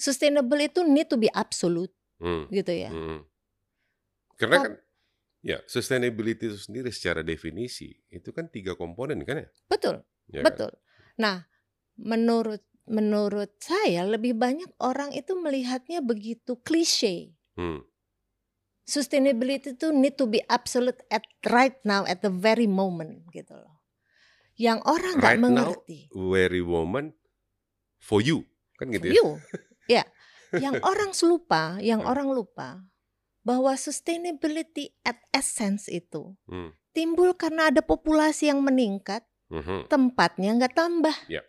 sustainable itu need to be absolute Hmm. gitu ya. Hmm. Karena kan ya sustainability itu sendiri secara definisi itu kan tiga komponen kan ya? Betul, Ya kan? betul. Nah, menurut menurut saya lebih banyak orang itu melihatnya begitu klise. Hmm. Sustainability itu need to be absolute at right now at the very moment gitu loh. Yang orang nggak Right now, mengerti. Very woman for you kan gitu ya? You. Ya. Yang orang lupa, yang Hmm. orang lupa bahwa sustainability at essence itu Hmm. timbul karena ada populasi yang meningkat, Mhm. tempatnya nggak tambah. Ya.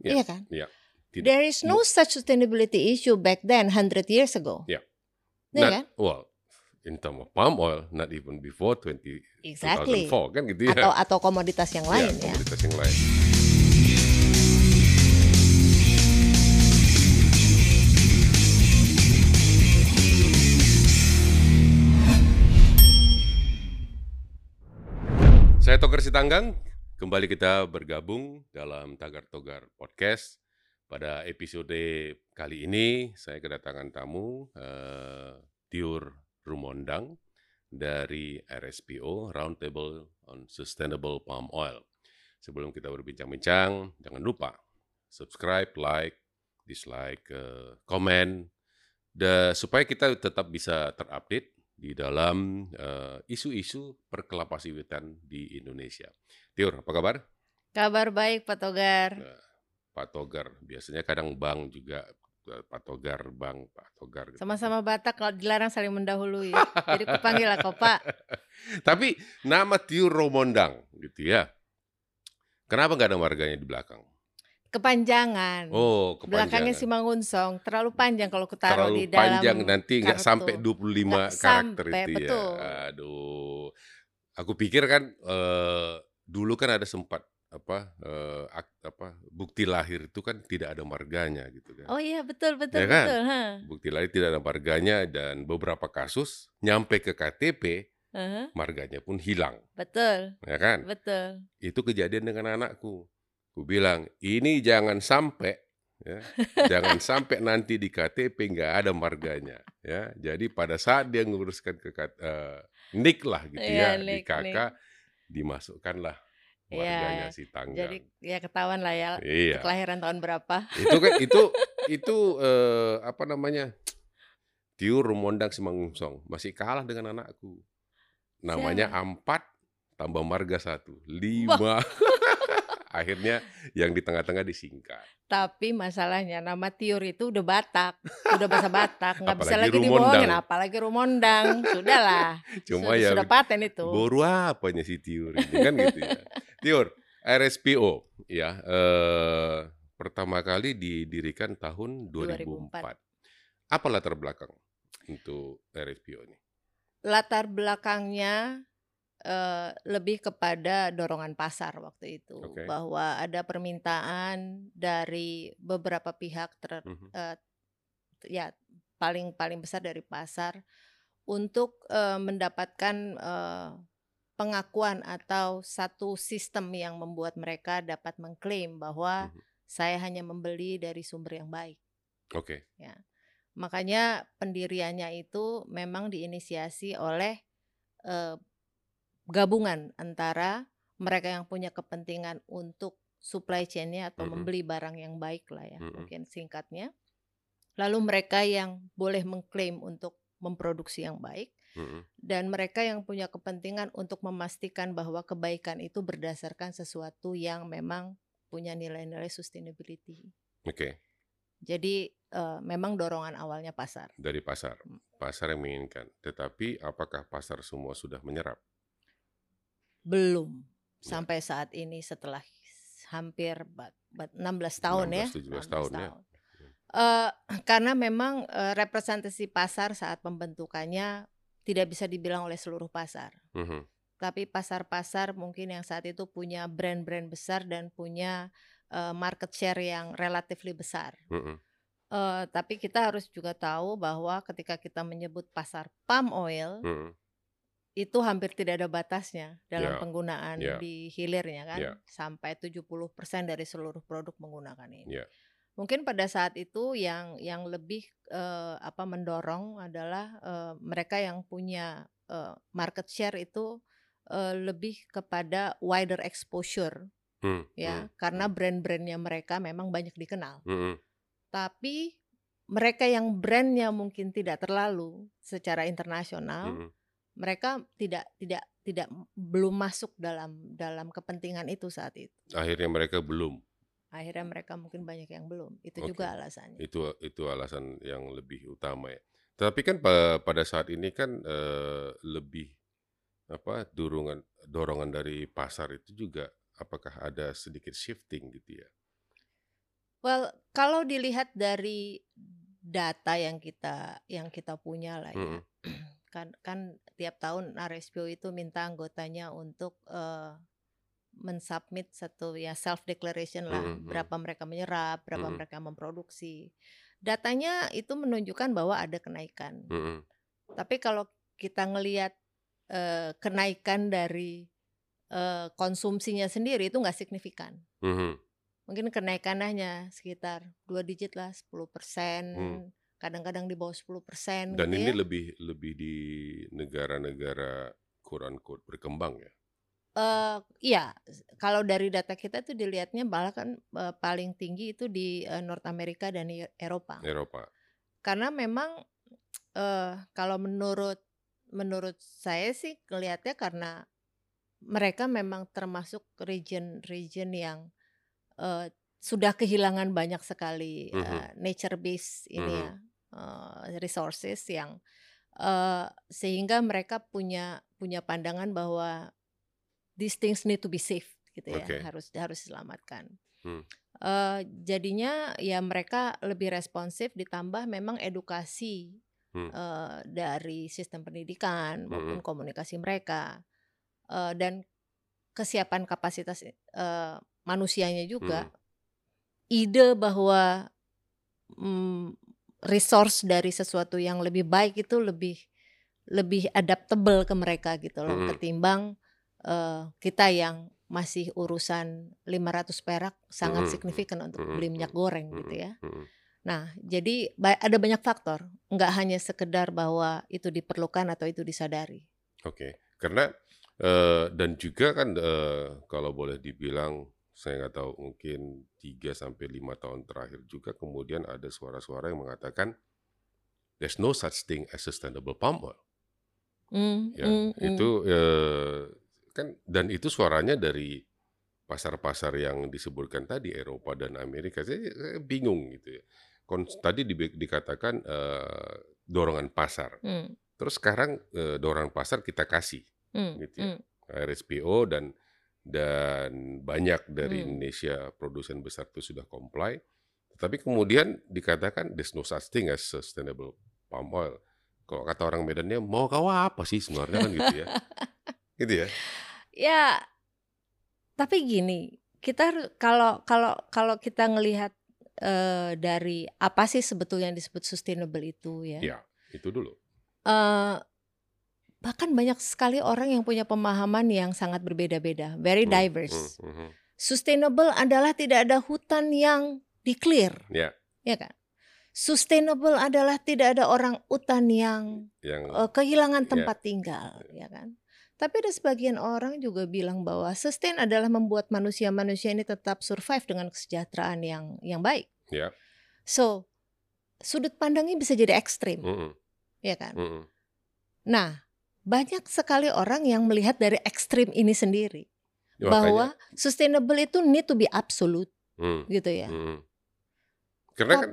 Iya kan? Ya. Tidak- There is no such sustainability issue back then 100 years ago. Ya. Iya kan? well, in term of palm oil, not even before 20, Exactly. 2004 kan gitu ya? Atau atau komoditas yang lain ya. komoditas yang lain. Saya Togar Sitanggang, kembali kita bergabung dalam Tagar Togar Podcast. Pada episode kali ini saya kedatangan tamu eh, Tiur Rumondang dari RSPO Roundtable on Sustainable Palm Oil. Sebelum kita berbincang-bincang, jangan lupa subscribe, like, dislike, eh, komen, supaya kita tetap bisa terupdate di dalam eh, isu-isu perkelapa sawitan di Indonesia. Tiur, apa kabar? Kabar baik Pak Togar. Pak Togar. Biasanya kadang Bang juga eh, Pak Togar, Bang, Pak Togar. gitu. Sama-sama Batak kalau dilarang saling mendahului. Jadi kupanggil lah kok Pak. Tapi nama Tiur Romondang gitu ya. Kenapa nggak ada marganya di belakang? Kepanjangan. Oh, Belakangnya kepanjangan. Simangunsong terlalu panjang kalau kutaruh Terlalu di dalam panjang nanti nggak sampai 25 Nggak karakter sampai, itu betul. ya. Aduh. Aku pikir kan eh, dulu kan ada sempat apa eh, ak- apa bukti lahir itu kan tidak ada marganya gitu kan. Oh iya betul betul Ya kan? betul. ha. Bukti lahir tidak ada marganya dan beberapa kasus nyampe ke KTP Aha, marganya pun hilang, Betul ya kan? betul. Itu kejadian dengan anakku. Ku bilang, ini jangan sampai ya, jangan sampai nanti di KTP nggak ada marganya, ya. Jadi pada saat dia nguruskan ke K- eh, nik lah gitu Iya, ya di nik, KK nik. dimasukkanlah Iya, marganya si tanggang. Jadi ya ketahuan lah ya iya. kelahiran tahun berapa. Itu kan itu itu eh, apa namanya? Tiur Rumondang Simangungsong masih kalah dengan anakku. Namanya Siapa? Ampat tambah marga satu lima. Akhirnya yang di tengah-tengah disingkat. Tapi masalahnya nama Tiur itu udah Batak, udah bahasa Batak, nggak bisa lagi dibohongin, apalagi Rumondang. Sudahlah, Cuma sudah, ya sudah paten itu. boru apanya si Tiur ini kan gitu ya. Tiur, RSPO ya eh, pertama kali didirikan tahun 2004. 2004. Apa latar belakang untuk RSPO ini? Latar belakangnya eh, lebih kepada dorongan pasar waktu itu, Oke. bahwa ada permintaan dari beberapa pihak ter, Mhm. eh, ya paling paling besar dari pasar untuk eh, mendapatkan eh, pengakuan atau satu sistem yang membuat mereka dapat mengklaim bahwa Mhm. saya hanya membeli dari sumber yang baik. Oke. Makanya pendiriannya itu memang diinisiasi oleh eh, gabungan antara mereka yang punya kepentingan untuk supply chain-nya atau Mhm. membeli barang yang baik lah ya, Mhm. mungkin singkatnya. Lalu mereka yang boleh mengklaim untuk memproduksi yang baik Mhm. dan mereka yang punya kepentingan untuk memastikan bahwa kebaikan itu berdasarkan sesuatu yang memang punya nilai-nilai sustainability. Oke. Jadi eh, memang dorongan awalnya pasar. Dari pasar. Hmm. Pasar yang menginginkan. Tetapi apakah pasar semua sudah menyerap? Belum Ya. sampai saat ini setelah hampir bat- bat- 16 tahun ya. 16, 17 tahun ya. Eh, karena memang eh, representasi pasar saat pembentukannya tidak bisa dibilang oleh seluruh pasar. Mhm. Tapi pasar-pasar mungkin yang saat itu punya brand-brand besar dan punya eh, market share yang relatifly besar. Mhm. Eh, tapi kita harus juga tahu bahwa ketika kita menyebut pasar palm oil Mhm. Itu hampir tidak ada batasnya dalam Ya, penggunaan ya. di hilirnya kan Ya. sampai 70% dari seluruh produk menggunakan ini. Ya. Mungkin pada saat itu yang yang lebih, eee, apa, mendorong adalah, eee, mereka yang punya, eee, market share itu, eee, lebih kepada wider exposure Mmm, ya, mmm, karena mmm. brand-brand-nya mereka memang banyak dikenal. Mhm. Tapi mereka yang brand-nya mungkin tidak terlalu secara internasional, Mhm. Mereka tidak tidak tidak belum masuk dalam dalam kepentingan itu saat itu. Akhirnya mereka belum. Akhirnya mereka mungkin banyak yang belum, itu Oke, juga alasannya. itu itu alasan yang lebih utama ya. Tapi kan pa pada saat ini kan, eee, lebih, apa, dorongan dorongan dari pasar itu juga apakah ada sedikit shifting gitu ya? Well, kalau dilihat dari data yang kita yang kita punya lah ya, Mhm. Kan kan tiap tahun RSPO itu minta anggotanya untuk, eee, men-submit satu ya self declaration lah, Mhm mhm. berapa mereka menyerap, berapa Mhm. mereka memproduksi. Datanya itu menunjukkan bahwa ada kenaikan. Mhm. Tapi kalau kita ngelihat, eee, kenaikan dari, eee, konsumsinya sendiri itu nggak signifikan. Mhm. Mungkin kenaikannya hanya sekitar 2 digit lah, 10%, Mmm. Kadang-kadang di bawah 10% Dan gitu ini ya. lebih lebih di negara-negara quote unquote "berkembang" ya? Eee, iya, kalau dari data kita tuh dilihatnya malah kan, eee, paling tinggi itu di, eee, North America dan e Eropa. Eropa. Karena memang, eee, kalau menurut menurut saya sih ngelihatnya karena mereka memang termasuk region-region yang, eee, sudah kehilangan banyak sekali, Mhm. eee, nature base ini ya, Eee, resources yang, eee, sehingga mereka punya punya pandangan bahwa these things need to be safe gitu ya, harus harus diselamatkan. Mmm. Eee, jadinya ya mereka lebih responsif ditambah memang edukasi, Mmm. eee, dari sistem pendidikan maupun Mhm. komunikasi mereka, eee, dan kesiapan kapasitas, eee, manusianya juga. Mhm. Ide bahwa, mmm, resource dari sesuatu yang lebih baik itu lebih lebih adaptable ke mereka gitu loh, Mhm. ketimbang, eee, kita yang masih urusan 500 perak sangat mhm. signifikan untuk beli minyak goreng gitu ya. Nah, jadi ada banyak faktor, nggak hanya sekedar bahwa itu diperlukan atau itu disadari. Oke, karena, eee, dan juga kan, eee, kalau boleh dibilang, saya nggak tahu mungkin 3 sampai 5 tahun terakhir juga kemudian ada suara-suara yang mengatakan, "There's no such thing as sustainable palm oil." Mmm, Ya, mmm. itu, eee, kan dan itu suaranya dari pasar-pasar yang disebutkan tadi, Eropa dan Amerika. Saya saya bingung gitu ya. Kons tadi dibe dikatakan, eee, dorongan pasar. Mmm. Terus sekarang, eee, dorongan pasar kita kasih, Mmm gitu ya. mmm. RSPO dan dan banyak dari Mmm. Indonesia produsen besar itu sudah comply. Tapi kemudian dikatakan, "There's no such thing as sustainable palm oil." Kalau kata orang Medannya, "Mau kau apa sih sebenarnya?" Kan gitu ya. Gitu ya? Ya, tapi gini, kita kalau kalau kalau kita ngelihat, eee, dari apa sih sebetulnya yang disebut sustainable itu ya. Ya, itu dulu. Eee, bahkan banyak sekali orang yang punya pemahaman yang sangat berbeda-beda, very mmm, diverse. mhm. Sustainable adalah tidak ada hutan yang di-clear, Ya. ya kan? Sustainable adalah tidak ada orang utan yang, Yang eee, kehilangan ya. tempat tinggal, ya kan? Tapi ada sebagian orang juga bilang bahwa sustain adalah membuat manusia-manusia ini tetap survive dengan kesejahteraan yang yang baik. Ya. So, sudut pandangnya bisa jadi ekstrim, Mhm. ya kan? Mhm. Nah, banyak sekali orang yang melihat dari ekstrim ini sendiri, Ya makanya bahwa sustainable itu need to be absolute, Mmm, gitu ya. mhm. Karena kan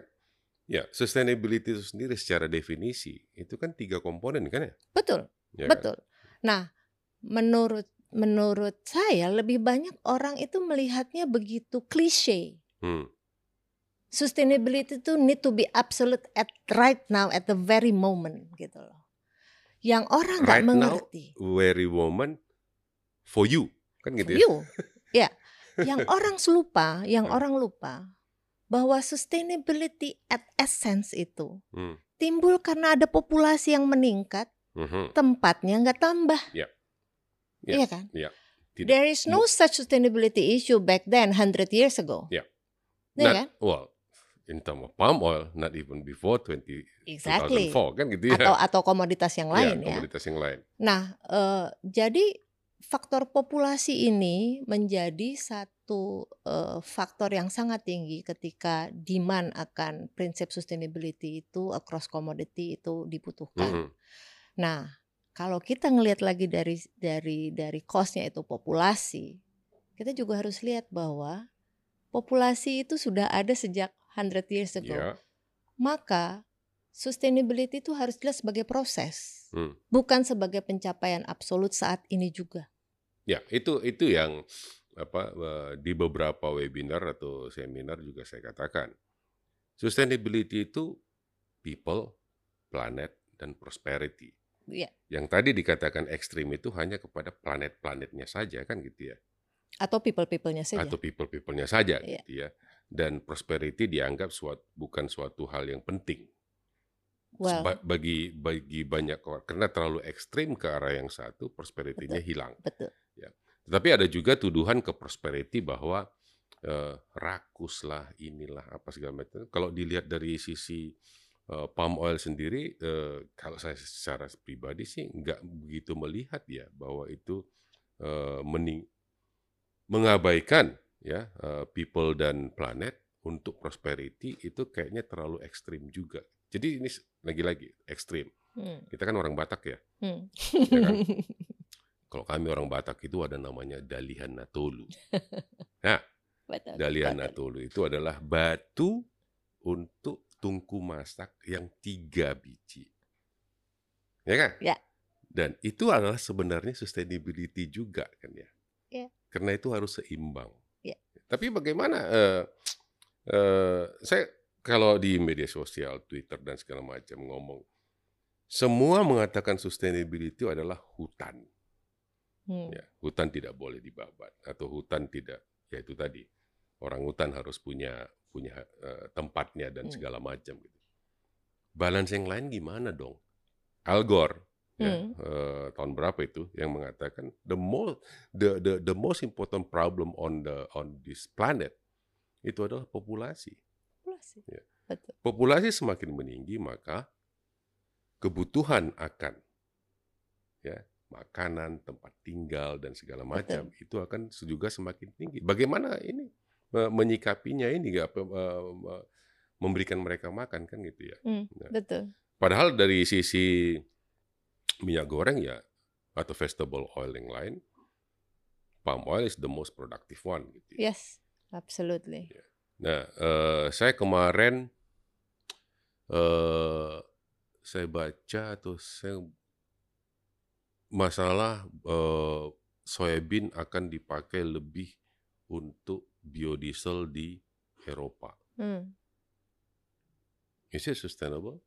ya, sustainability itu sendiri secara definisi, itu kan 3 komponen kan ya? Betul Ya kan? betul. Nah, menurut menurut saya lebih banyak orang itu melihatnya begitu klise. Mmm. Sustainability itu need to be absolute at right now, at the very moment, gitu loh. Yang orang nggak Right now, mengerti. very moment, for you, kan For gitu ya? you, ya. Yang orang lupa yang Heeh. orang lupa, bahwa sustainability at essence itu, Mmm. timbul karena ada populasi yang meningkat, Mhm. tempatnya nggak tambah. Ya. Iya Ya, kan? ya. Tidak There is no such sustainability issue back then 100 years ago. Ya. Iya Not kan? well, in term of palm oil, not even before 20 Exactly. 2004 kan gitu ya. Atau atau komoditas yang Ya, lain ya. komoditas yang lain. Nah, eee, jadi faktor populasi ini menjadi satu, eee, faktor yang sangat tinggi ketika demand akan prinsip sustainability itu across commodity itu dibutuhkan. Mhm. Nah, kalau kita ngelihat lagi dari dari dari cost-nya itu populasi, kita juga harus lihat bahwa populasi itu sudah ada sejak 100 years ago. Ya. Maka sustainability itu harus jelas sebagai proses, Hmm. bukan sebagai pencapaian absolut saat ini juga. Ya, itu itu yang apa eh, di beberapa webinar atau seminar juga saya katakan. Sustainability itu people, planet, dan prosperity. Ya, Yang tadi dikatakan ekstrim itu hanya kepada planet-planetnya saja kan gitu ya. atau people-people-nya saja. Atau people-people-nya saja Iya. gitu ya. Dan prosperity dianggap suatu, bukan suatu hal yang penting. Well, Seba- bagi bagi banyak orang karena terlalu ekstrim ke arah yang satu prosperity-nya hilang. betul. Tetapi ada juga tuduhan ke prosperity bahwa eh, rakus lah, inilah apa segala macam. Kalau dilihat dari sisi eh, palm oil sendiri, eh, kalau saya secara pribadi sih nggak begitu melihat ya bahwa itu eh, mening- mengabaikan ya eh, people dan planet untuk prosperity itu kayaknya terlalu ekstrim juga. Jadi ini lagi-lagi ekstrim. Hmm. Kita kan orang Batak ya. Hmm. Ya kan? Kalau kami orang Batak itu ada namanya dalihan natolu. Betul, Dalihan betul. natolu itu adalah batu untuk tungku masak yang tiga biji. Ya kan? Ya. Dan itu adalah sebenarnya sustainability juga kan ya. Ya. Karena itu harus seimbang. Ya. Tapi bagaimana? eh, eh, saya kalau di media sosial, Twitter dan segala macam ngomong, semua mengatakan sustainability adalah hutan. Hmm. Ya, hutan tidak boleh dibabat atau hutan tidak ya itu tadi orang hutan harus punya punya eh, tempatnya dan Hmm. segala macam gitu. Balance yang lain gimana dong? Al Gore ya, Hmm. eh, tahun berapa itu yang mengatakan the most the the the most important problem on the on this planet itu adalah populasi. Populasi. Ya. Betul. Populasi semakin meninggi maka kebutuhan akan ya makanan, tempat tinggal dan segala macam itu akan juga semakin tinggi. Bagaimana ini menyikapinya ini nggak memberikan mereka makan kan gitu ya. Hmm, Nah, betul. Padahal dari sisi minyak goreng ya atau vegetable oil yang lain, palm oil is the most productive one gitu. ya. Yes, absolutely. Nah, eh, saya kemarin eh saya baca atau saya masalah eh, soybean akan dipakai lebih untuk biodiesel di Eropa. Hmm. Is it sustainable?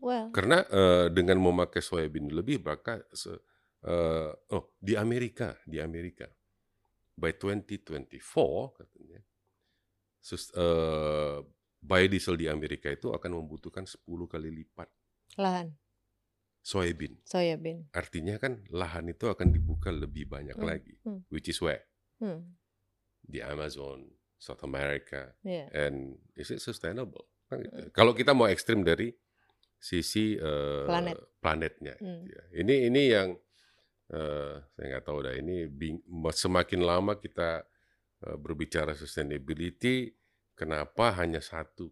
Well, Karena eh, dengan memakai soybean lebih maka se- eh, oh di Amerika, di Amerika by 2024 katanya sus, eh, biodiesel di Amerika itu akan membutuhkan 10 kali lipat lahan soybean. soybean. Artinya kan lahan itu akan dibuka lebih banyak Hmm, lagi, hmm. which is where Hmm. di Amazon, South America, Yeah. and is it sustainable? Kan gitu. Hmm. Kalau kita mau ekstrim dari sisi eh, Planet. planetnya, Hmm. gitu ya. ini ini yang eh, saya nggak tahu dah ini bing- semakin lama kita eh, berbicara sustainability, kenapa hanya satu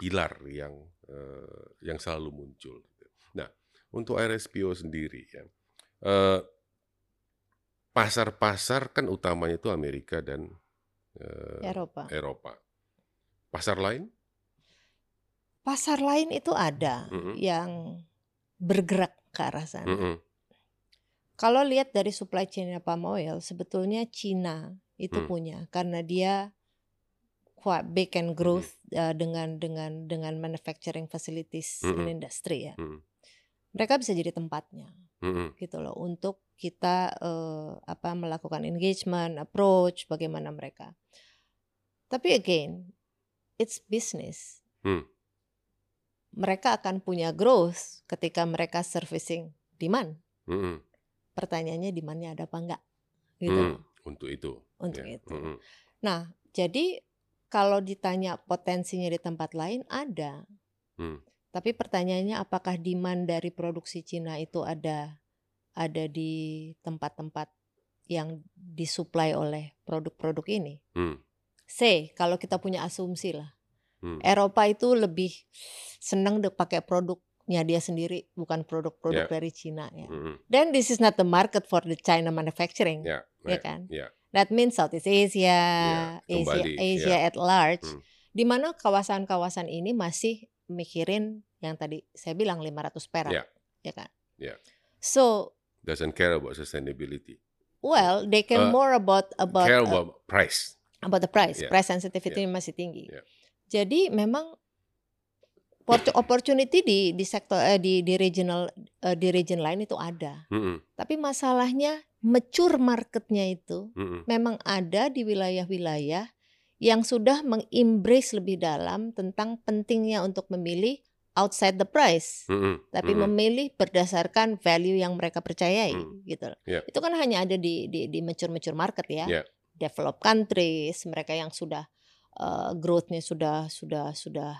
pilar yang eh, yang selalu muncul? gitu. Nah, untuk RSPO sendiri ya. eh, pasar-pasar kan utamanya itu Amerika dan eh, Eropa. Eropa. Pasar lain? Pasar lain itu ada Mm-mm. yang bergerak ke arah sana. Mm-mm. Kalau lihat dari supply chain palm oil, sebetulnya Cina itu Hmm. punya karena dia quite big and growth uh, dengan dengan dengan manufacturing facilities in Mm-mm. industry ya. Mm-mm. Mereka bisa jadi tempatnya Mm-mm. gitu loh untuk kita eh, apa melakukan engagement, approach bagaimana mereka. Tapi again, it's business. Hmm. Mereka akan punya growth ketika mereka servicing demand. Mm-mm. Pertanyaannya demandnya ada apa enggak? Gitu Mm. Untuk itu. untuk ya. itu. Mm-mm. Nah, jadi kalau ditanya potensinya di tempat lain ada. Hmm. Tapi pertanyaannya apakah demand dari produksi Cina itu ada ada di tempat-tempat yang disuplai oleh produk-produk ini? Hmm. Say kalau kita punya asumsi lah, Hmm. Eropa itu lebih senang deh pakai produknya dia sendiri bukan produk-produk Ya. dari Cina ya. Hmm. Then this is not the market for the China manufacturing, Ya, ya ya, kan? ya. That means Southeast Asia, Ya, Asia, kembali, Asia ya. at large, Hmm. di mana kawasan-kawasan ini masih mikirin yang tadi saya bilang 500 perak, Ya. ya kan? Ya. So, Doesn't care about sustainability. well, they care Uh, more about about care uh, about price. about the price. Yeah. Price sensitivity masih tinggi. Yeah. Jadi memang opportu- opportunity di di sektor eh, di di regional eh, di region lain itu ada. Hmm. Tapi masalahnya mature marketnya itu Hmm. memang ada di wilayah-wilayah yang sudah mengembrace lebih dalam tentang pentingnya untuk memilih outside the price, Hmm. tapi Hmm. memilih berdasarkan value yang mereka percayai, Hmm. gitu. Ya. Itu kan hanya ada di di di mature-mature market ya, Ya. developed countries, mereka yang sudah uh, growth-nya sudah sudah sudah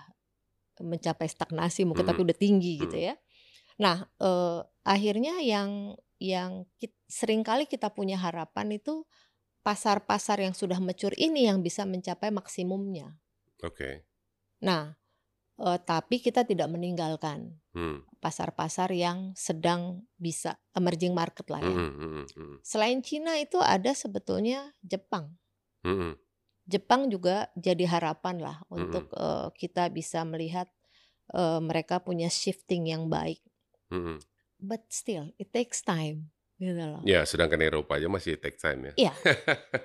mencapai stagnasi mungkin Hmm. tapi udah tinggi gitu Hmm. ya. Nah, eh, akhirnya yang yang kit, sering kali kita punya harapan itu pasar-pasar yang sudah mature ini yang bisa mencapai maksimumnya. Oke. Nah, eh, tapi kita tidak meninggalkan Hmm. pasar-pasar yang sedang bisa emerging market lah ya. Hmm. Hmm. Hmm. Selain Cina itu ada sebetulnya Jepang. Hmm. Jepang juga jadi harapan lah Hmm. untuk eh, kita bisa melihat eh, mereka punya shifting yang baik. Hmm. But still, it takes time. Gitu loh. Ya, sedangkan Eropa aja masih take time ya. Iya.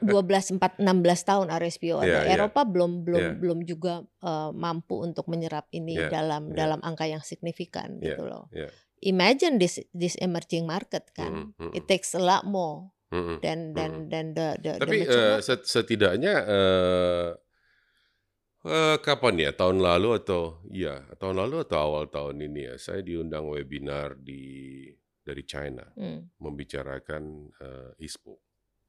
12 4 16 tahun RSPO ada. Iya, iya. Eropa belum belum Iya. belum juga eh, mampu untuk menyerap ini Iya, dalam iya. dalam angka yang signifikan Iya, gitu loh. iya. Imagine this this emerging market kan. Hmm. Hmm. It takes a lot more Than than than the the, the Tapi market. set- setidaknya eh, eh, kapan ya? Tahun lalu atau ya tahun lalu atau awal tahun ini ya saya diundang webinar di dari China Hmm, membicarakan eh, ISPO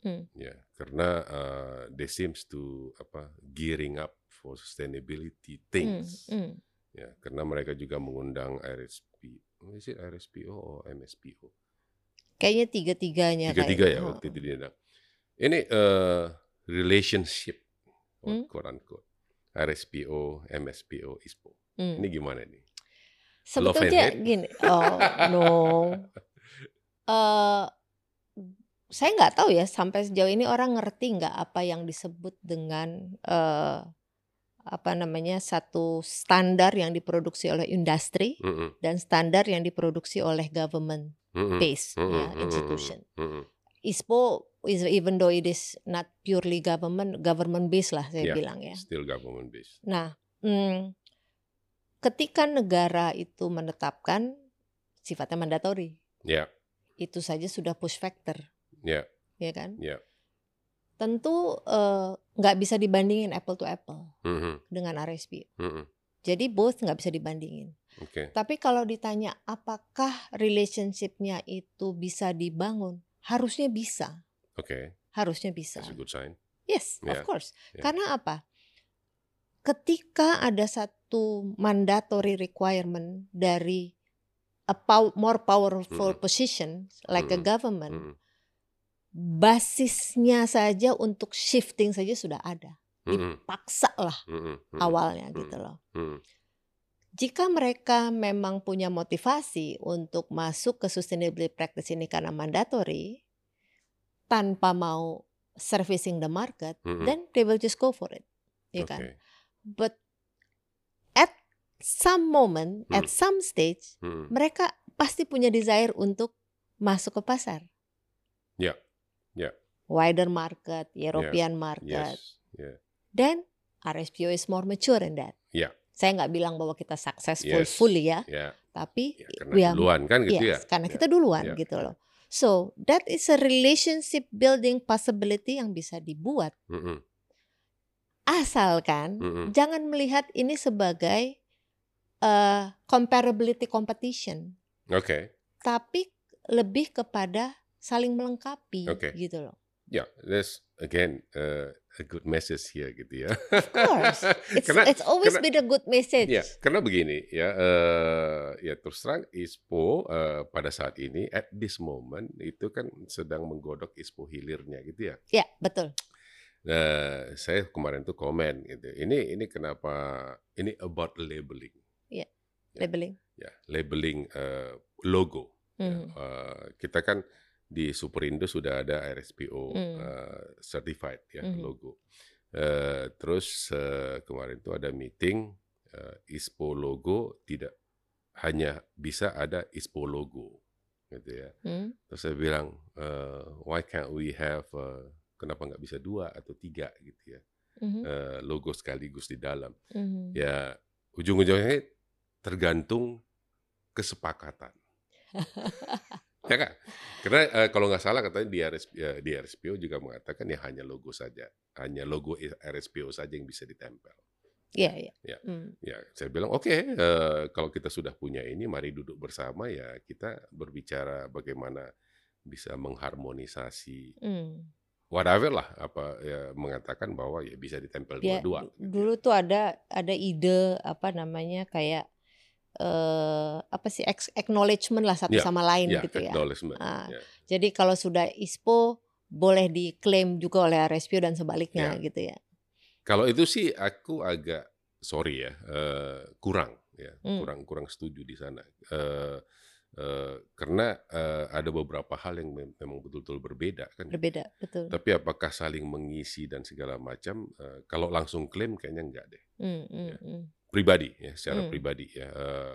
hmm, ya karena eh, they seems to apa gearing up for sustainability things. Hmm. ya karena mereka juga mengundang RSP is it RSPO or MSPO Kayaknya tiga-tiganya tiga-tiga ya kayak- waktu itu dia bilang. Ini eh, relationship Hmm? quote unquote RSPO, MSPO, ISPO. Hmm. Ini gimana nih? Sebetulnya gini, oh no, Eh, saya nggak tahu ya sampai sejauh ini orang ngerti nggak apa yang disebut dengan eh, apa namanya satu standar yang diproduksi oleh industri Mm-mm, dan standar yang diproduksi oleh government base mm-mm, ya mm-mm, institution. mm-mm. ISPO is even though it is not purely government government based lah saya Yeah. bilang ya. Still government based. Nah, hmm, ketika negara itu menetapkan sifatnya mandatori, Ya, itu saja sudah push factor, ya, ya kan? ya. Tentu eh, nggak bisa dibandingin apple to apple Mhm, dengan RSP. mhm. Jadi both nggak bisa dibandingin. Oke. Tapi kalau ditanya apakah relationship-nya itu bisa dibangun, harusnya bisa, Oke, harusnya bisa. that's a good sign. Yes, of Yeah, course. yeah. Karena apa? Ketika ada satu mandatory requirement dari a pow- more powerful Mm. position like a Mm. government, Mhm, basisnya saja untuk shifting saja sudah ada. mhm, Paksa lah mhm, mhm, awalnya gitu loh. Jika mereka memang punya motivasi untuk masuk ke sustainability practice ini karena mandatory, tanpa mau servicing the market, then they will just go for it. Ya kan? But at some moment, Hmm. at some stage, mereka pasti punya desire untuk masuk ke pasar. Ya, ya. Wider market, European market. Yes, yeah. Then RSPO is more mature in that. Ya. Saya nggak bilang bahwa kita successful Yes. fully ya, Ya, tapi ya, karena we are duluan kan gitu ya. yes, karena Ya, kita duluan ya, gitu ya. loh. So that is a relationship building possibility yang bisa dibuat. Mhm, Asalkan mhm. jangan melihat ini sebagai uh, comparability competition, Oke. tapi lebih kepada saling melengkapi Oke. gitu loh. Yeah, that's again uh, a good message here gitu ya. Of course, it's karena it's always karena been a good message. ya karena begini ya eh, ya terus terang ISPO eh, pada saat ini at this moment itu kan sedang menggodok ISPO hilirnya gitu ya. Ya, betul. Nah, saya kemarin tuh komen gitu. Ini ini kenapa ini about labeling Ya, Ya. labeling. ya, labeling eh, logo. ya. Mhm. Eh, kita kan di Superindo sudah ada RSPO Hmm. eh, certified ya Mhm. logo. Eh, terus eh, kemarin tuh ada meeting eh, ISPO logo tidak hanya bisa ada ISPO logo gitu ya. Hmm. Terus saya bilang eh, why can't we have eh, kenapa nggak bisa dua atau tiga gitu ya Mhm. eh, logo sekaligus di dalam. Mhm. Ya ujung-ujungnya tergantung kesepakatan. ya kan? Karena eh, kalau nggak salah katanya di, RS, ya, di RSPO juga mengatakan ya hanya logo saja, hanya logo RSPO saja yang bisa ditempel. Iya, iya. Ya. Hmm. Ya, saya bilang oke, eh, kalau kita sudah punya ini, mari duduk bersama ya kita berbicara bagaimana bisa mengharmonisasi Hmm. whatever lah apa ya mengatakan bahwa ya bisa ditempel dua-dua. du- ya. dulu tuh ada ada ide apa namanya kayak eh apa sih acknowledgement lah satu Ya, sama lain Ya, gitu ya. acknowledgement. Ah, ya. Jadi kalau sudah ISPO boleh diklaim juga oleh RSPO dan sebaliknya Ya. gitu ya. Kalau itu sih aku agak sorry ya, eh, kurang ya, Hmm. kurang kurang setuju di sana. Eh, eh, karena eh, ada beberapa hal yang mem- memang betul-betul berbeda kan. Berbeda, betul. Tapi apakah saling mengisi dan segala macam? eh, kalau langsung klaim kayaknya enggak deh. Hmm, hmm, Ya. Pribadi ya, secara Hmm. pribadi ya. Eh,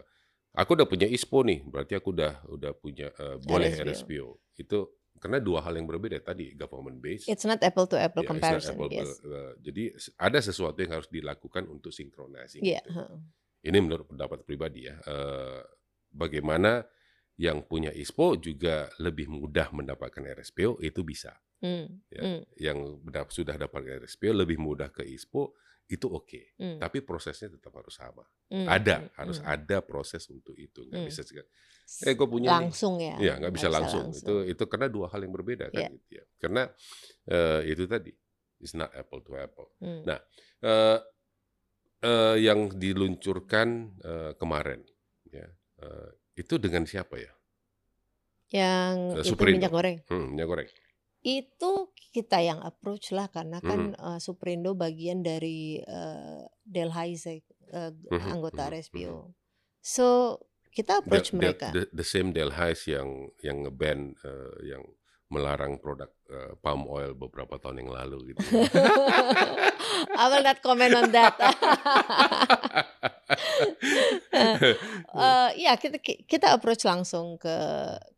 aku udah punya ISPO nih, berarti aku udah udah punya eh, boleh RSPO. RSPO. Itu karena dua hal yang berbeda tadi government based It's not apple to apple not comparison. apple, yes. uh, jadi ada sesuatu yang harus dilakukan untuk sinkronasi. Iya, gitu. heeh. Ini menurut pendapat pribadi ya. eh, bagaimana yang punya ISPO juga lebih mudah mendapatkan RSPO itu bisa. Hmm, Ya. hmm, Yang sudah dapat RSPO lebih mudah ke ISPO itu oke. hmm, Tapi prosesnya tetap harus sama. hmm, ada, hmm, harus hmm. ada proses untuk itu. Nggak Hmm. bisa juga. Eh, gua punya nih. langsung ya. Iya, nggak bisa Nggak langsung. Itu itu karena dua hal yang berbeda kan Iya. gitu ya. Karena eh, itu tadi it's not apple to apple. Hmm. Nah, eh, eh, yang diluncurkan eh, kemarin, ya, eh, itu dengan siapa ya? Yang Eh, itu minyak goreng. Hmm, minyak goreng. Itu kita yang approach lah karena kan Mhm. eh, Superindo bagian dari eh, Delhaize eh, Mhm, anggota mhm, RSPO. So kita approach Del- mereka. the, the same Delhaize yang yang ngeban eh, yang melarang produk eh, palm oil beberapa tahun yang lalu gitu. ya. I will not comment on that. Eh, ya kita kita approach langsung ke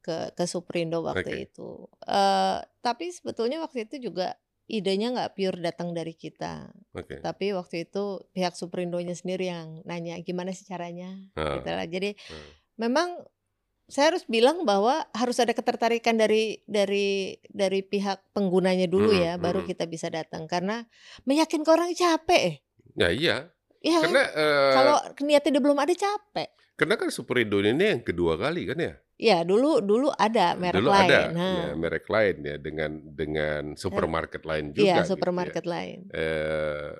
ke ke Superindo waktu Oke. itu. Eh, tapi sebetulnya waktu itu juga idenya nggak pure datang dari kita. Oke. Tapi waktu itu pihak Superindonya sendiri yang nanya gimana sih caranya. Ah, Gitu lah. Jadi ah. memang saya harus bilang bahwa harus ada ketertarikan dari dari dari pihak penggunanya dulu Mhm, ya, baru kita bisa datang karena meyakinkan orang capek. Ya iya, Ya kan? karena eh, kalau niatnya dia belum ada capek. karena kan Superindo ini yang kedua kali kan ya. Ya dulu dulu ada merek Dulu lain. ada Nah, ya, merek lain ya dengan dengan supermarket lain juga. iya gitu ya. supermarket lain. Eh,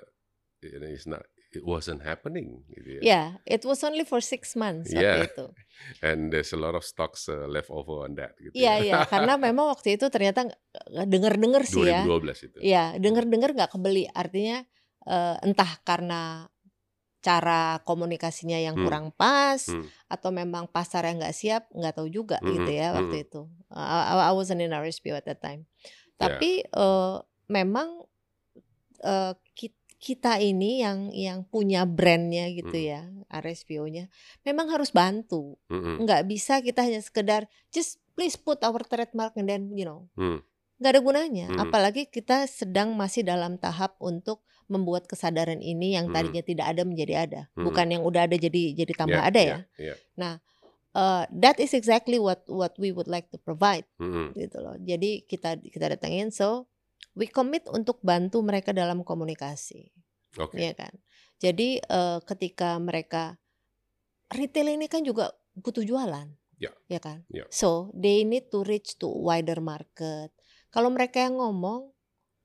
it's not, it wasn't happening gitu ya. Ya, it was only for six months waktu Yeah. itu. And there's a lot of stocks uh, left over on that gitu. Iya ya. iya, karena memang waktu itu ternyata nggak- dengar-dengar sih ya. 2012 itu. Iya, dengar-dengar nggak kebeli. Artinya eh, entah karena cara komunikasinya yang Hmm. kurang pas Hmm. atau memang pasar yang nggak siap, nggak tahu juga Mm-mm, gitu ya waktu mm-mm. itu. I, I- wasn't in RSPO at that time. Ya. Tapi eh, memang eh, ki- kita ini yang yang punya brandnya gitu Mm. ya, RSPO-nya, memang harus bantu. Mm-mm. Nggak bisa kita hanya sekedar just please put our trademark and then you know Hmm. nggak ada gunanya. Mm. Apalagi kita sedang masih dalam tahap untuk membuat kesadaran ini yang Mm. tadinya tidak ada menjadi ada, Mm. bukan yang udah ada jadi jadi tambah Ya, ada ya, ya. ya. Uh, that is exactly what what we would like to provide Mm-mm. gitu loh. Jadi kita kita datangin so we commit untuk bantu mereka dalam komunikasi, Oke. ya kan. Jadi eh, ketika mereka retail ini kan juga butuh jualan, Ya. ya kan. Ya. So they need to reach to wider market. Kalau mereka yang ngomong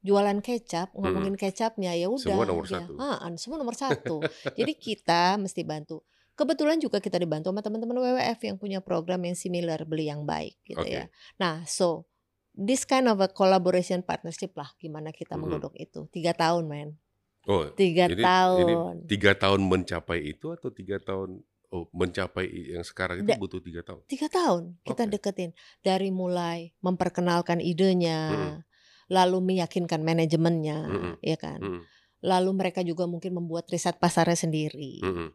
jualan kecap, Mhm. ngomongin kecapnya ya udah Semua nomor dia, satu. semua nomor satu. Jadi kita mesti bantu. Kebetulan juga kita dibantu sama teman-teman WWF yang punya program yang similar beli yang baik gitu Oke. ya. Nah, so this kind of a collaboration partnership lah gimana kita Mhm. menggodok itu. Tiga tahun, men. Oh, Tiga ini ini tahun. tiga tahun mencapai itu atau tiga tahun oh mencapai yang sekarang itu Da butuh tiga tahun? Tiga tahun kita Oke. deketin. Dari mulai memperkenalkan idenya, Mhm. Lalu meyakinkan manajemennya, Mhm. ya kan. Mhm. Lalu mereka juga mungkin membuat riset pasarnya sendiri. Mhm.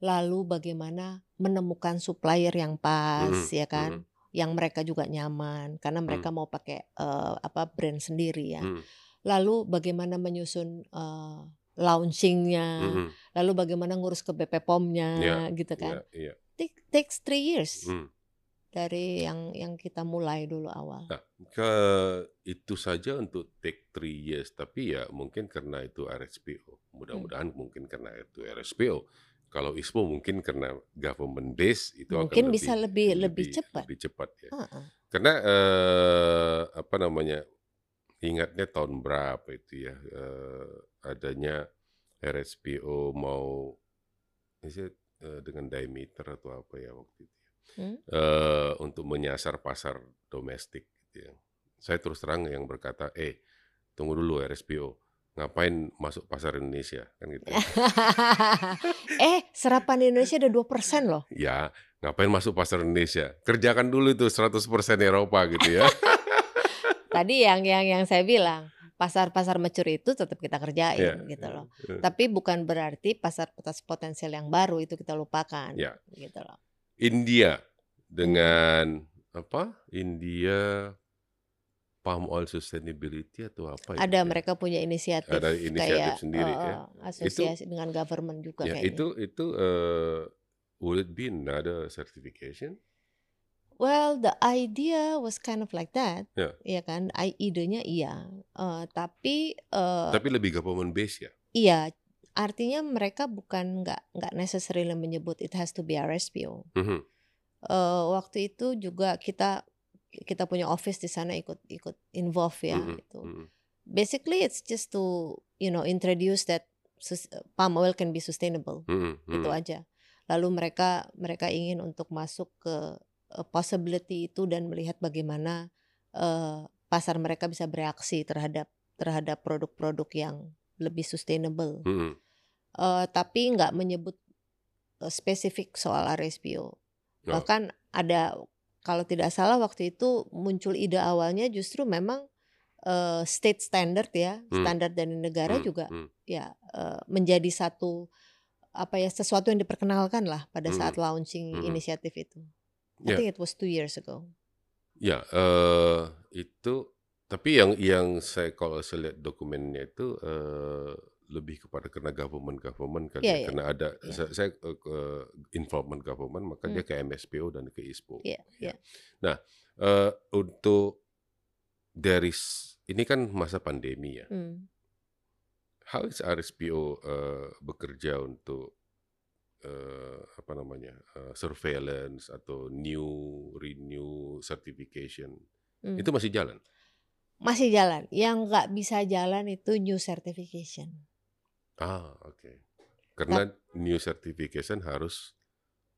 Lalu bagaimana menemukan supplier yang pas, Mhm. ya Mhm. kan, yang mereka juga nyaman karena mereka Mhm. mau pakai eh, apa brand sendiri ya. Mhm. Lalu bagaimana menyusun eh, launchingnya, Mhm. lalu bagaimana ngurus ke BP POM-nya, Iya, gitu kan. iya. Take, takes three years Mhm. Dari yang yang kita mulai dulu awal. Nah, ke itu saja untuk take three years, tapi ya mungkin karena itu RSPO. Hmm. Mudah-mudahan mungkin karena itu RSPO. Kalau ISPO mungkin karena government base itu akan Mungkin bisa lebih lebih lebih lebih cepat. lebih cepat ya. Heeh. Karena eh, apa namanya? Ingatnya tahun berapa itu ya eh, adanya RSPO mau is it, eh, dengan diameter atau apa ya waktu itu. Hmm? Eh, untuk menyasar pasar domestik gitu ya. Saya terus terang yang berkata, "Eh, tunggu dulu RSPO. Ngapain masuk pasar Indonesia?" Kan gitu. ya. eh, serapan di Indonesia ada 2% loh. Ya, ngapain masuk pasar Indonesia? Kerjakan dulu itu 100% Eropa gitu ya. Tadi yang yang yang saya bilang, pasar-pasar mature itu tetap kita kerjain gitu iya, loh. iya. Tapi bukan berarti pasar-pasar potensial yang baru itu kita lupakan Ya. gitu loh. India dengan apa? India palm oil sustainability atau apa ya? Ada ya? mereka punya inisiatif Ada inisiatif kayak sendiri eh, ya. asosiasi dengan government juga Ya, kayaknya. itu itu eh, will it be another certification? Well, the idea was kind of like that, Ya. ya kan? Idenya iya, Eh, tapi eh, Tapi lebih government base ya. iya, artinya mereka bukan nggak nggak necessarily menyebut it has to be RSPO. Mhm. Eh, waktu itu juga kita kita punya office di sana ikut ikut involve ya Mhm, itu. mhm. Basically it's just to you know introduce that palm oil can be sustainable Mhm, itu mhm. aja. Lalu mereka mereka ingin untuk masuk ke eh, possibility itu dan melihat bagaimana eh, pasar mereka bisa bereaksi terhadap terhadap produk-produk yang lebih sustainable. Mhm. Eh, tapi nggak menyebut eh, spesifik soal RSPO. Oh. Bahkan ada kalau tidak salah waktu itu muncul ide awalnya justru memang eh, state standard ya, Hmm. standar dari negara Hmm, juga hmm. ya eh, menjadi satu apa ya sesuatu yang diperkenalkan lah pada saat Hmm. launching Hmm. inisiatif itu. I Ya. think it was two years ago. Ya, eh, itu tapi yang yang saya kalau saya lihat dokumennya itu eh, lebih kepada karena government government kan Iya, ya, iya. karena ada Iya. saya, saya ke involvement government maka Hmm. dia ke MSPO dan ke ISPO. Iya, Ya. iya. Nah, eh, untuk dari ini kan masa pandemi ya. Hmm. How is RSPO eh, bekerja untuk eh, apa namanya eh, surveillance atau new renew certification Hmm. itu masih jalan? Masih jalan. Yang nggak bisa jalan itu new certification. Ah, oke. Karena new certification harus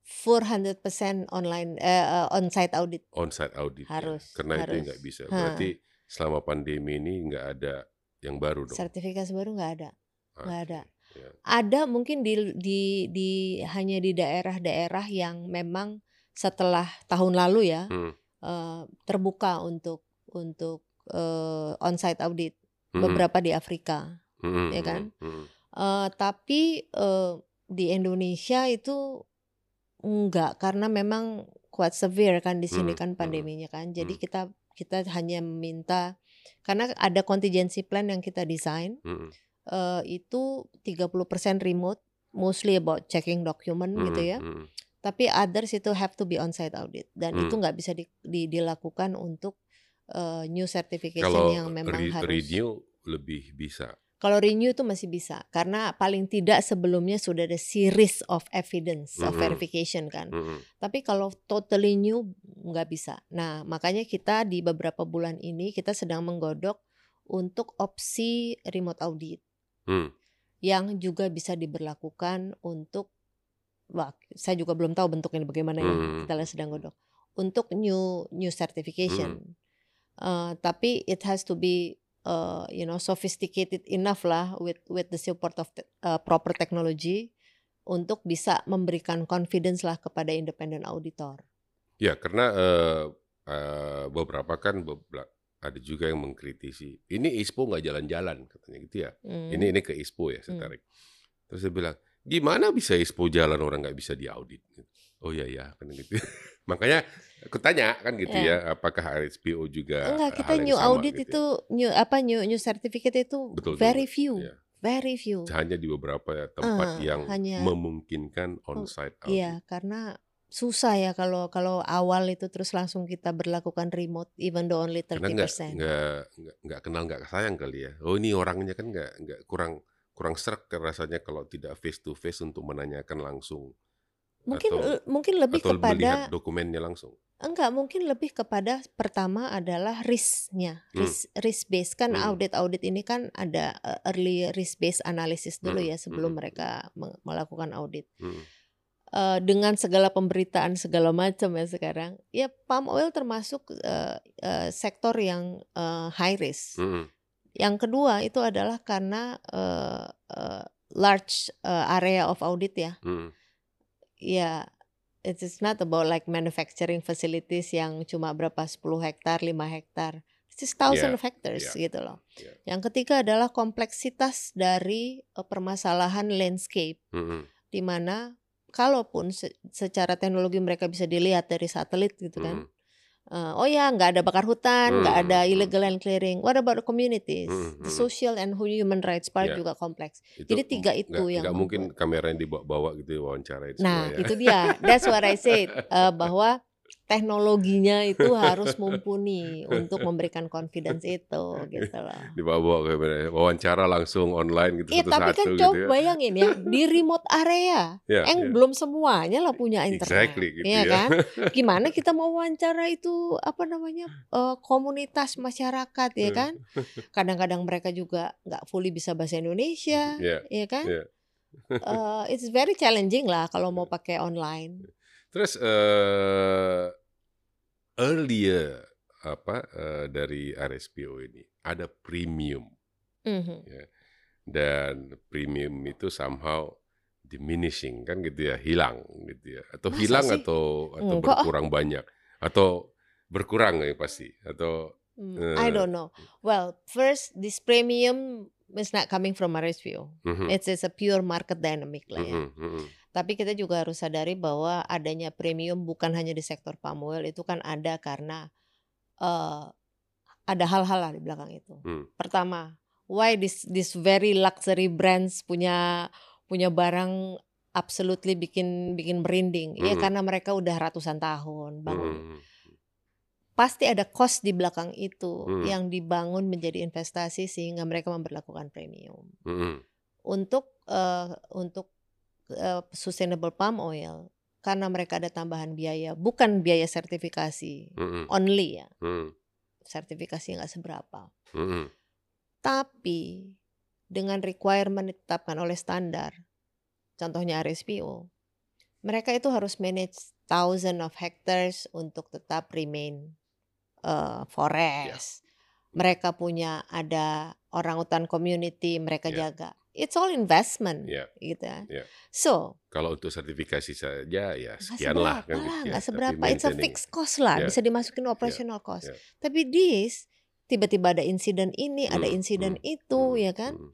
400% online eh, eh, on-site audit. on-site audit. ya. Harus, Karena itu harus. nggak bisa. Ha. Berarti selama pandemi ini nggak ada yang baru dong. Sertifikasi baru nggak ada. nggak ada. ya. Ada mungkin di di di hanya di daerah-daerah yang memang setelah tahun lalu ya Hmm. eh, terbuka untuk untuk eh, on-site audit. Hmm, Beberapa di Afrika. hmm, ya kan? hmm. Eh, tapi eh, di Indonesia itu enggak karena memang quite severe kan di sini Hmm, kan pandeminya kan. Jadi hmm. kita kita hanya meminta karena ada contingency plan yang kita desain Hmm, eh, itu 30% remote mostly about checking document hmm, gitu ya. hmm. Tapi others itu have to be on-site audit dan itu Hmm. nggak bisa di- di- dilakukan untuk eh, new certification Kalau yang memang re- harus renew lebih bisa. kalau renew itu masih bisa karena paling tidak sebelumnya sudah ada series of evidence of Mm-mm. verification kan. Hmm, Tapi kalau totally new nggak bisa. Nah makanya kita di beberapa bulan ini kita sedang menggodok untuk opsi remote audit Hmm. yang juga bisa diberlakukan untuk wah saya juga belum tahu bentuknya bagaimana ya Hmm. kita sedang godok untuk new new certification Eh, tapi it has to be uh, you know sophisticated enough lah with with the support of te- uh, proper technology untuk bisa memberikan confidence lah kepada independent auditor. Ya, karena eh, eh, beberapa kan ada juga yang mengkritisi. Ini ISPO nggak jalan-jalan katanya gitu ya. Hmm. Ini ini ke ISPO ya saya Hmm. tarik. Terus dia bilang, gimana bisa ISPO jalan orang nggak bisa diaudit? Oh iya ya kan gitu. Makanya aku tanya kan gitu Ya. ya, apakah RSPO juga Enggak, kita hal yang new sama audit gitu ya? itu new apa new new certificate itu Betul, very betul. few, Iya. very few. hanya di beberapa tempat Ah, yang hanya- memungkinkan on-site audit. Iya, karena susah ya kalau kalau awal itu terus langsung kita berlakukan remote even though only Karena nggak 30%. nggak nggak nggak kenal nggak sayang kali ya. Oh ini orangnya kan nggak nggak kurang kurang serak rasanya kalau tidak face to face untuk menanyakan langsung Mungkin atau eh, mungkin lebih atau melihat kepada dokumennya langsung. enggak, mungkin lebih kepada pertama adalah risk-nya, Hmm. risk risk based kan Hmm. audit-audit ini kan ada eh, early risk based analysis dulu Hmm, ya sebelum hmm. mereka melakukan audit. Hmm. Eh, dengan segala pemberitaan segala macam ya sekarang, ya palm oil termasuk eh, eh, sektor yang eh, high risk. Hmm. Yang kedua itu adalah karena eh, eh, large eh, area of audit ya. Hmm. Ya, it is not about like manufacturing facilities yang cuma berapa 10 hektar, 5 hektar. It is thousand Yeah, of hectares yeah, gitu loh. yeah. Yang ketiga adalah kompleksitas dari eh, permasalahan landscape Hmm. di mana kalaupun se- secara teknologi mereka bisa dilihat dari satelit gitu kan. Hmm. Eh, oh ya, nggak ada bakar hutan, nggak Hmm, ada hmm. illegal land clearing. What about the communities? Hmm, The hmm. social and human rights part Ya. juga kompleks. Itu Jadi tiga itu nggak, yang nggak mungkin yang dibawa-bawa gitu wawancara itu Nah, semua ya. itu dia. That's what I said eh, bahwa teknologinya itu harus mumpuni untuk memberikan confidence itu gitu loh. Dibawa-bawa kamera wawancara langsung online gitu Iya, tapi kan satu-satu coba gitu ya. bayangin ya di remote area, Ya, yang ya. belum semuanya lah punya internet, Exactly gitu Iya ya. kan? Gimana kita mau wawancara itu apa namanya eh, komunitas masyarakat ya Eh. kan? Kadang-kadang mereka juga nggak fully bisa bahasa Indonesia, Iya, ya kan? iya. Eh, it's very challenging lah kalau mau pakai online. Terus eh earlier apa eh, dari RSPO ini ada premium Mhm. dan premium itu somehow diminishing kan gitu ya hilang gitu ya atau Masa hilang sih? atau atau Enggak berkurang banyak atau berkurang ya pasti atau Eh. I don't know. Well, first this premium is not coming from RSPO. Mhm, It's, it's a pure market dynamic lah ya. mhm, mhm. Tapi kita juga harus sadari bahwa adanya premium bukan hanya di sektor palm oil itu kan ada karena eh, ada hal-hal lah di belakang itu. Hmm. Pertama, why this this very luxury brands punya punya barang absolutely bikin bikin merinding. Ya Mhm. karena mereka udah ratusan tahun bangun. Mhm. Pasti ada cost di belakang itu Hmm. yang dibangun menjadi investasi sehingga mereka memperlakukan premium. Mhm. Untuk eh, untuk eh, sustainable palm oil karena mereka ada tambahan biaya, bukan biaya sertifikasi Mhm. only ya. Mhm. Sertifikasi nggak seberapa. Mhm. Tapi dengan requirement ditetapkan oleh standar, contohnya RSPO, mereka itu harus manage thousand of hectares untuk tetap remain uh, forest. Mereka punya ada orang hutan community, mereka Ya. jaga. It's all investment, Ya. gitu. Ya. So Kalau untuk sertifikasi saja ya sekian lah kan lah, gitu ya. nggak Tapi seberapa. It's a fixed cost lah, Ya. bisa dimasukin operational cost. ya. Tapi this tiba-tiba ada insiden ini, ada Hmm, insiden hmm, itu, Hmm, ya kan? hmm.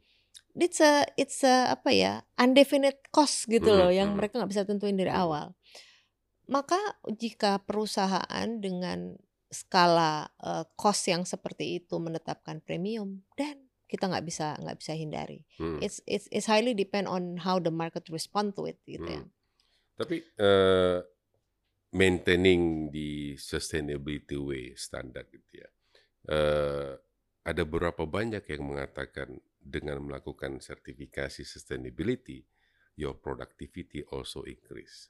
it's a it's a apa ya undefinite cost gitu Mhm, loh yang mhm. mereka nggak bisa tentuin dari Mhm. awal. Maka jika perusahaan dengan skala eh, cost yang seperti itu menetapkan premium, dan kita nggak bisa nggak bisa hindari. Hmm. It's it's it's highly depend on how the market respond to it gitu ya. Hmm. Tapi eh, maintaining di sustainability way standar gitu ya. Eh, ada berapa banyak yang mengatakan dengan melakukan sertifikasi sustainability, your productivity also increase.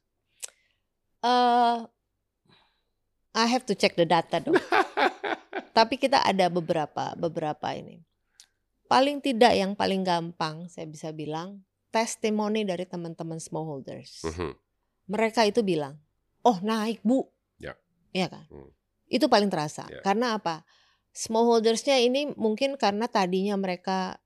Eh, I have to check the data dong. Tapi kita ada beberapa beberapa ini. Paling tidak yang paling gampang saya bisa bilang testimoni dari teman-teman smallholders. Mhm. Mereka itu bilang, "Oh, naik, Bu." Ya. Iya kan? Hmm. Itu paling terasa. Ya. Karena apa? Smallholdersnya ini mungkin karena tadinya mereka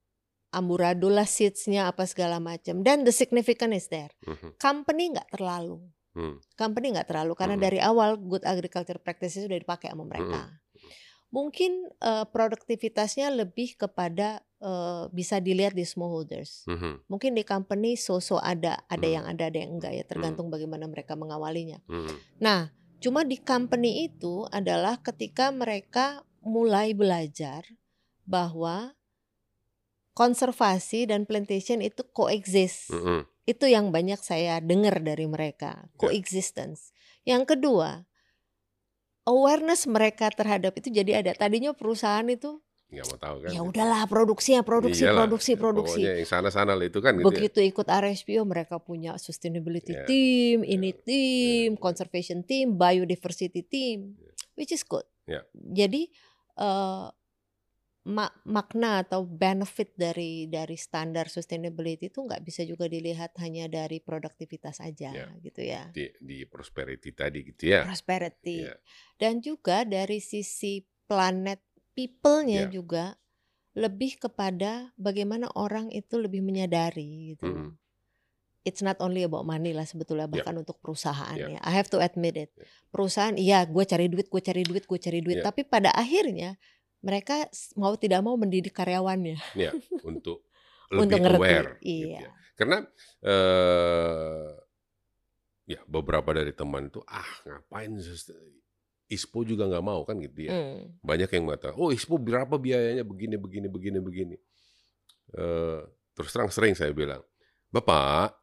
amburadul lah seeds-nya apa segala macam dan the significant is there. Mhm. Company nggak terlalu. Hmm. Company nggak terlalu karena Mhm. dari awal good agriculture practices sudah dipakai sama mereka. Mungkin eh, produktivitasnya lebih kepada eh, bisa dilihat di smallholders. Mhm. Mungkin di company so-so ada, ada Hmm. yang ada, ada yang enggak ya, tergantung bagaimana mereka mengawalinya. Mhm. Nah, cuma di company itu adalah ketika mereka mulai belajar bahwa konservasi dan plantation itu coexist. Mhm. Itu yang banyak saya dengar dari mereka, Ya. coexistence. Yang kedua, awareness mereka terhadap itu jadi ada. Tadinya perusahaan itu Nggak mau tahu kan? ya udahlah produksinya produksi Iyalah, produksi produksi. Pokoknya yang sana-sana lah itu kan gitu ya. Begitu ikut RSPO mereka punya sustainability Ya, team, ini ya, team, ya. conservation team, biodiversity team, which is good. Ya. Jadi eh, ma- makna atau benefit dari dari standar sustainability itu nggak bisa juga dilihat hanya dari produktivitas aja Ya. gitu ya. Di, di prosperity tadi gitu ya. Prosperity Ya. dan juga dari sisi planet people-nya Ya. juga lebih kepada bagaimana orang itu lebih menyadari gitu. Mhm. It's not only about money lah sebetulnya Ya. bahkan untuk perusahaan Ya. ya. I have to admit it. Ya. Perusahaan iya gue cari duit, gue cari duit, gue cari duit. Ya. Tapi pada akhirnya mereka mau tidak mau mendidik karyawannya Ya, untuk untuk lebih ngerti. aware. gitu Iya. ya. Karena eh ya beberapa dari teman itu ah ngapain ISPO juga nggak mau kan gitu ya. Hmm. Banyak yang mengatakan, oh ISPO berapa biayanya begini begini begini begini. Eh terus terang sering saya bilang, Bapak,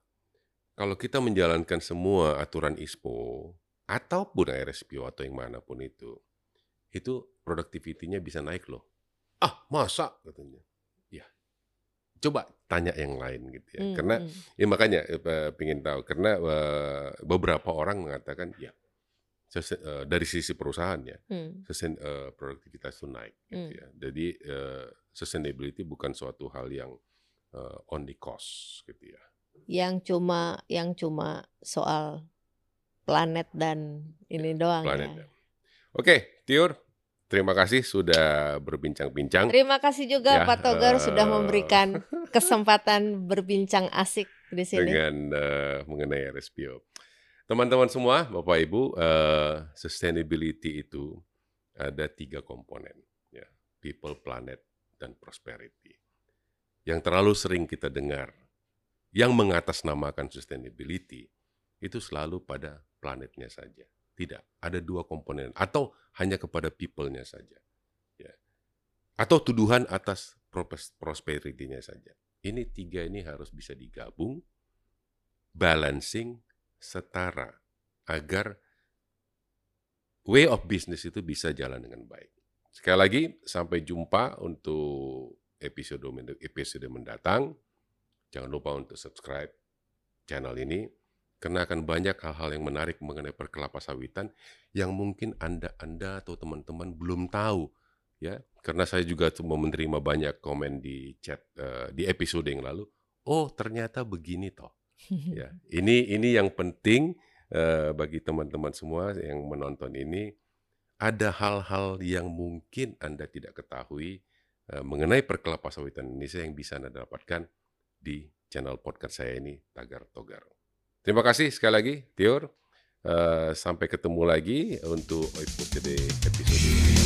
kalau kita menjalankan semua aturan ISPO ataupun RSPO atau yang mana pun itu, itu produktivitinya bisa naik loh. Ah masa katanya. Ya, coba tanya yang lain gitu ya. Hmm, Karena hmm. Ya makanya eh, pengen tahu karena eh, beberapa orang mengatakan ya eh, dari sisi perusahaan ya Hmm. sesen, eh, produktivitas itu naik gitu Hmm. ya. Jadi eh, sustainability bukan suatu hal yang eh, on the cost gitu ya. Yang cuma yang cuma soal planet dan ini doang Planet. ya. ya. Oke, Tiur, terima kasih sudah berbincang-bincang Terima kasih juga Ya, Pak Togar sudah eh, memberikan kesempatan berbincang asik di sini. dengan eh, mengenai RSPO. Teman-teman semua, Bapak Ibu, eh, sustainability itu ada tiga komponen, ya, people, planet, dan prosperity. Yang terlalu sering kita dengar, yang mengatasnamakan sustainability itu selalu pada planetnya saja. Tidak, ada dua komponen, atau hanya kepada people-nya saja. Ya. Atau tuduhan atas prosperity-nya saja. Ini tiga ini harus bisa digabung, balancing, setara, agar way of business itu bisa jalan dengan baik. Sekali lagi, sampai jumpa untuk episode episode mendatang. Jangan lupa untuk subscribe channel ini, karena akan banyak hal-hal yang menarik mengenai perkelapa sawitan yang mungkin anda anda atau teman-teman belum tahu ya karena saya juga cuma menerima banyak komen di chat eh, di episode yang lalu oh ternyata begini toh ya ini ini yang penting eh, bagi teman-teman semua yang menonton ini ada hal-hal yang mungkin anda tidak ketahui eh, mengenai perkelapa sawitan Indonesia yang bisa anda dapatkan di channel podcast saya ini Tagar Togar. Terima kasih sekali lagi Tior. Eh, sampai ketemu lagi untuk episode episode